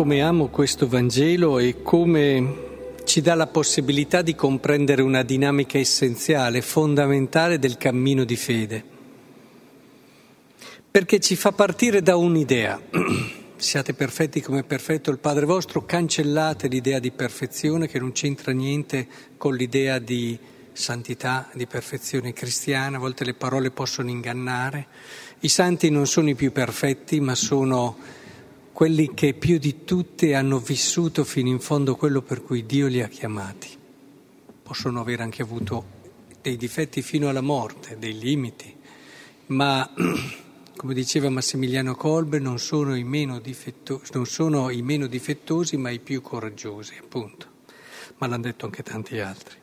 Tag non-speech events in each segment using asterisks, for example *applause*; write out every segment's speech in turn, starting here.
come amo questo Vangelo e come ci dà la possibilità di comprendere una dinamica essenziale, fondamentale del cammino di fede. Perché ci fa partire da un'idea. *clears throat* Siate perfetti come è perfetto il Padre vostro, cancellate l'idea di perfezione che non c'entra niente con l'idea di santità, di perfezione cristiana, a volte le parole possono ingannare. I santi non sono i più perfetti, ma sono quelli che più di tutti hanno vissuto fino in fondo quello per cui Dio li ha chiamati. Possono aver anche avuto dei difetti fino alla morte, dei limiti, ma *clears throat* come diceva Massimiliano Kolbe, non sono i meno, difetto- non sono i meno difettosi, ma i più coraggiosi, appunto. Ma l'hanno detto anche tanti altri.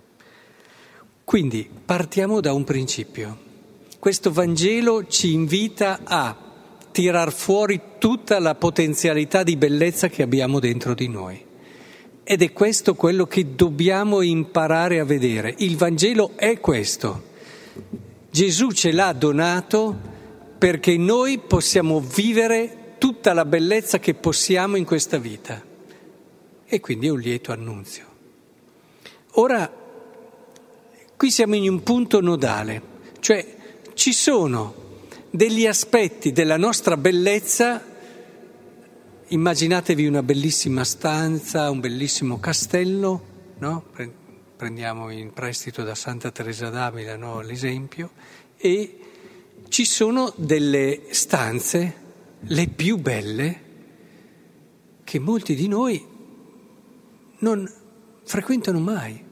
Quindi partiamo da un principio. Questo Vangelo ci invita a tirar fuori tutta la potenzialità di bellezza che abbiamo dentro di noi. Ed è questo quello che dobbiamo imparare a vedere. Il Vangelo è questo. Gesù ce l'ha donato perché noi possiamo vivere tutta la bellezza che possiamo in questa vita. E quindi è un lieto annunzio. Ora, qui siamo in un punto nodale, cioè ci sono degli aspetti della nostra bellezza. Immaginatevi una bellissima stanza, un bellissimo castello, no? prendiamo in prestito da Santa Teresa d'Avila no? l'esempio, e ci sono delle stanze, le più belle, che molti di noi non frequentano mai.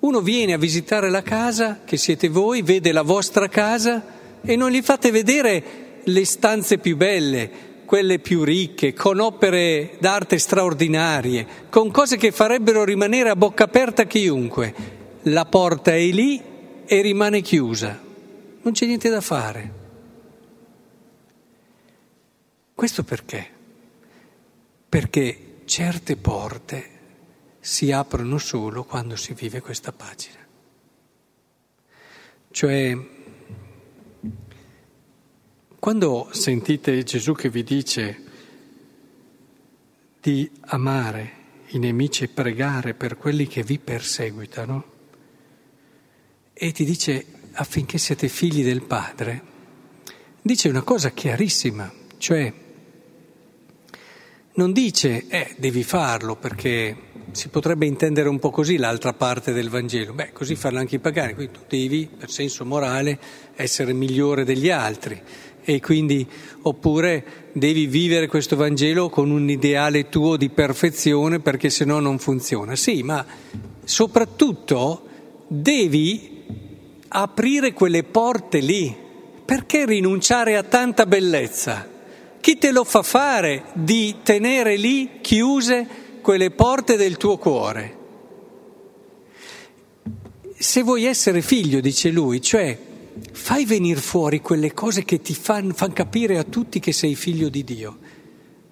Uno viene a visitare la casa, che siete voi, vede la vostra casa, e non gli fate vedere le stanze più belle, quelle più ricche, con opere d'arte straordinarie, con cose che farebbero rimanere a bocca aperta chiunque. La porta è lì e rimane chiusa, non c'è niente da fare. Questo perché? Perché certe porte si aprono solo quando si vive questa pagina. Cioè, quando sentite Gesù che vi dice di amare i nemici e pregare per quelli che vi perseguitano, e ti dice affinché siete figli del Padre, dice una cosa chiarissima, cioè non dice eh, devi farlo perché si potrebbe intendere un po' così l'altra parte del Vangelo, beh così fanno anche i pagani, quindi tu devi per senso morale essere migliore degli altri e quindi oppure devi vivere questo Vangelo con un ideale tuo di perfezione perché se no non funziona. Sì, ma soprattutto devi aprire quelle porte lì. Perché rinunciare a tanta bellezza? Chi te lo fa fare di tenere lì chiuse quelle porte del tuo cuore? Se vuoi essere figlio, dice lui, cioè fai venire fuori quelle cose che ti fanno fan capire a tutti che sei figlio di Dio.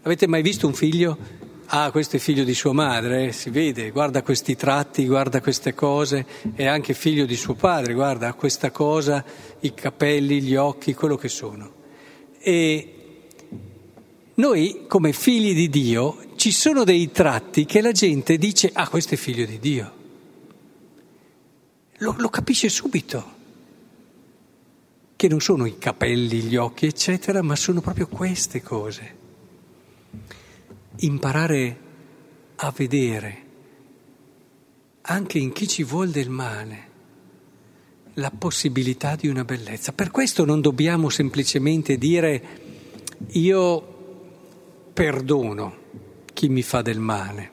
Avete mai visto un figlio? Ah, questo è figlio di sua madre, eh? si vede, guarda questi tratti, guarda queste cose, è anche figlio di suo padre, guarda questa cosa, i capelli, gli occhi, quello che sono. E noi, come figli di Dio, ci sono dei tratti che la gente dice, ah, questo è figlio di Dio. Lo, lo capisce subito che non sono i capelli, gli occhi, eccetera, ma sono proprio queste cose. Imparare a vedere anche in chi ci vuol del male la possibilità di una bellezza. Per questo non dobbiamo semplicemente dire io perdono chi mi fa del male,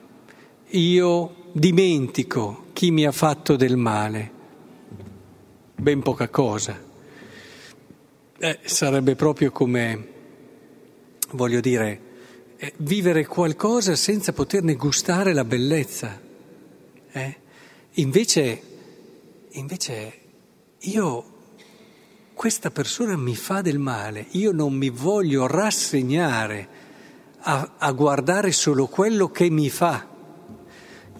io dimentico chi mi ha fatto del male, ben poca cosa. Eh, sarebbe proprio come, voglio dire, eh, vivere qualcosa senza poterne gustare la bellezza. Eh? Invece, invece io, questa persona mi fa del male, io non mi voglio rassegnare a, a guardare solo quello che mi fa.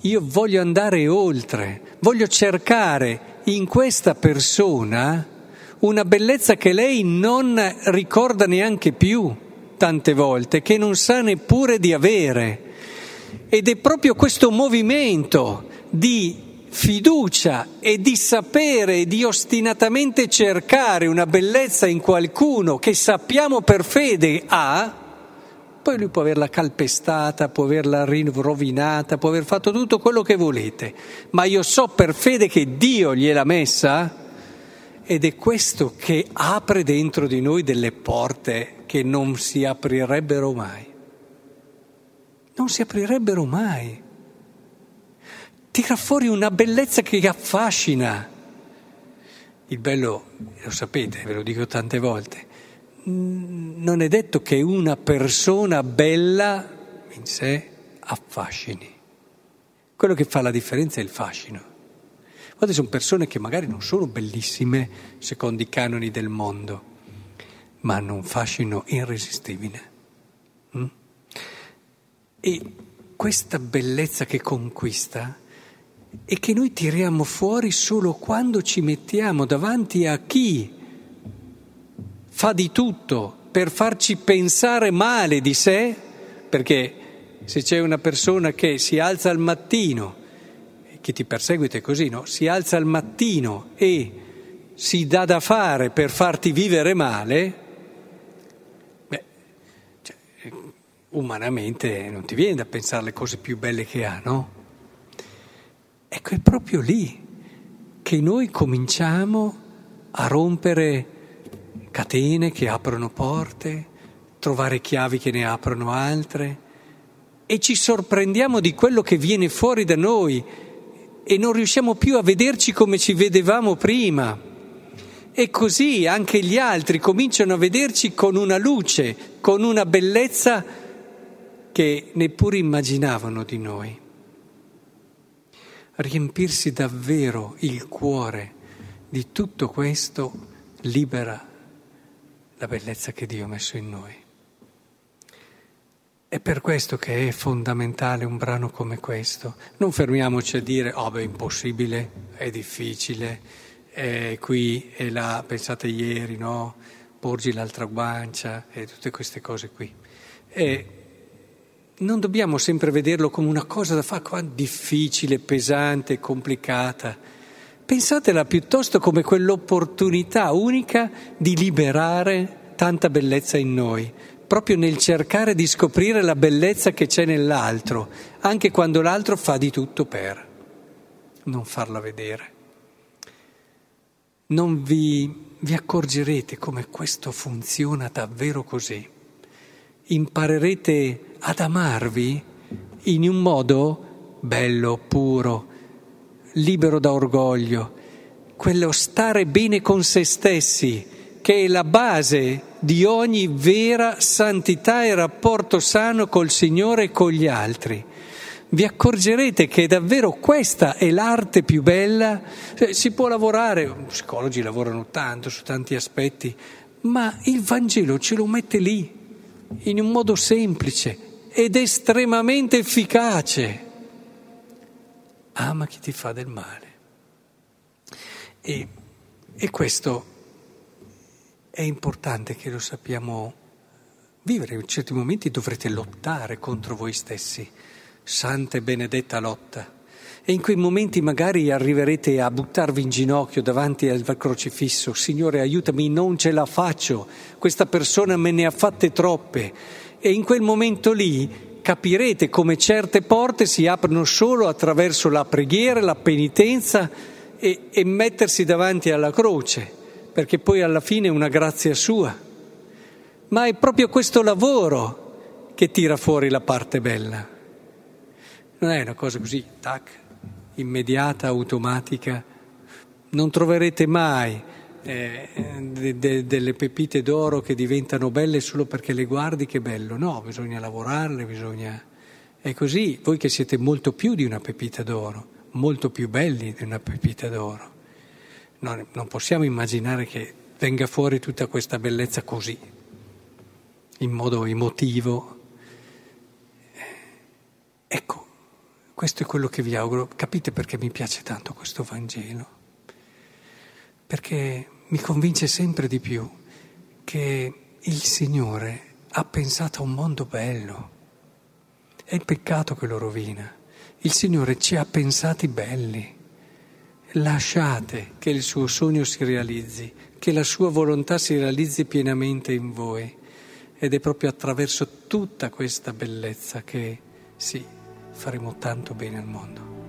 Io voglio andare oltre, voglio cercare in questa persona una bellezza che lei non ricorda neanche più tante volte, che non sa neppure di avere. Ed è proprio questo movimento di fiducia e di sapere e di ostinatamente cercare una bellezza in qualcuno che sappiamo per fede ha, poi lui può averla calpestata, può averla rovinata, può aver fatto tutto quello che volete, ma io so per fede che Dio gliel'ha messa ed è questo che apre dentro di noi delle porte che non si aprirebbero mai. Non si aprirebbero mai tira fuori una bellezza che affascina. Il bello, lo sapete, ve lo dico tante volte, non è detto che una persona bella in sé affascini. Quello che fa la differenza è il fascino. Guardate, sono persone che magari non sono bellissime secondo i canoni del mondo, ma hanno un fascino irresistibile. Mm? E questa bellezza che conquista e che noi tiriamo fuori solo quando ci mettiamo davanti a chi fa di tutto per farci pensare male di sé, perché se c'è una persona che si alza al mattino, che ti perseguita è così, no? Si alza al mattino e si dà da fare per farti vivere male, beh, cioè, umanamente non ti viene da pensare le cose più belle che ha, no? Ecco, è proprio lì che noi cominciamo a rompere catene che aprono porte, trovare chiavi che ne aprono altre e ci sorprendiamo di quello che viene fuori da noi e non riusciamo più a vederci come ci vedevamo prima. E così anche gli altri cominciano a vederci con una luce, con una bellezza che neppure immaginavano di noi riempirsi davvero il cuore di tutto questo libera la bellezza che Dio ha messo in noi. È per questo che è fondamentale un brano come questo. Non fermiamoci a dire, oh beh, è impossibile, è difficile, è qui e là, pensate ieri, no? Porgi l'altra guancia e tutte queste cose qui. E non dobbiamo sempre vederlo come una cosa da fare difficile, pesante, complicata. Pensatela piuttosto come quell'opportunità unica di liberare tanta bellezza in noi, proprio nel cercare di scoprire la bellezza che c'è nell'altro, anche quando l'altro fa di tutto per non farla vedere. Non vi, vi accorgerete come questo funziona davvero così. Imparerete ad amarvi in un modo bello, puro, libero da orgoglio, quello stare bene con se stessi, che è la base di ogni vera santità e rapporto sano col Signore e con gli altri. Vi accorgerete che davvero questa è l'arte più bella. Cioè, si può lavorare, i psicologi lavorano tanto su tanti aspetti, ma il Vangelo ce lo mette lì, in un modo semplice, ed estremamente efficace. Ama chi ti fa del male. E, e questo è importante che lo sappiamo vivere. In certi momenti dovrete lottare contro voi stessi. Santa e benedetta lotta. E in quei momenti magari arriverete a buttarvi in ginocchio davanti al crocifisso. Signore, aiutami, non ce la faccio. Questa persona me ne ha fatte troppe e in quel momento lì capirete come certe porte si aprono solo attraverso la preghiera, la penitenza e, e mettersi davanti alla croce, perché poi alla fine è una grazia sua. Ma è proprio questo lavoro che tira fuori la parte bella. Non è una cosa così, tac, immediata, automatica. Non troverete mai eh, de, de, delle pepite d'oro che diventano belle solo perché le guardi che bello. No, bisogna lavorarle, bisogna... È così, voi che siete molto più di una pepita d'oro, molto più belli di una pepita d'oro. No, non possiamo immaginare che venga fuori tutta questa bellezza così, in modo emotivo. Ecco, questo è quello che vi auguro. Capite perché mi piace tanto questo Vangelo? Perché mi convince sempre di più che il Signore ha pensato a un mondo bello, È il peccato che lo rovina. Il Signore ci ha pensati belli. Lasciate che il suo sogno si realizzi, che la sua volontà si realizzi pienamente in voi. Ed è proprio attraverso tutta questa bellezza che sì, faremo tanto bene al mondo.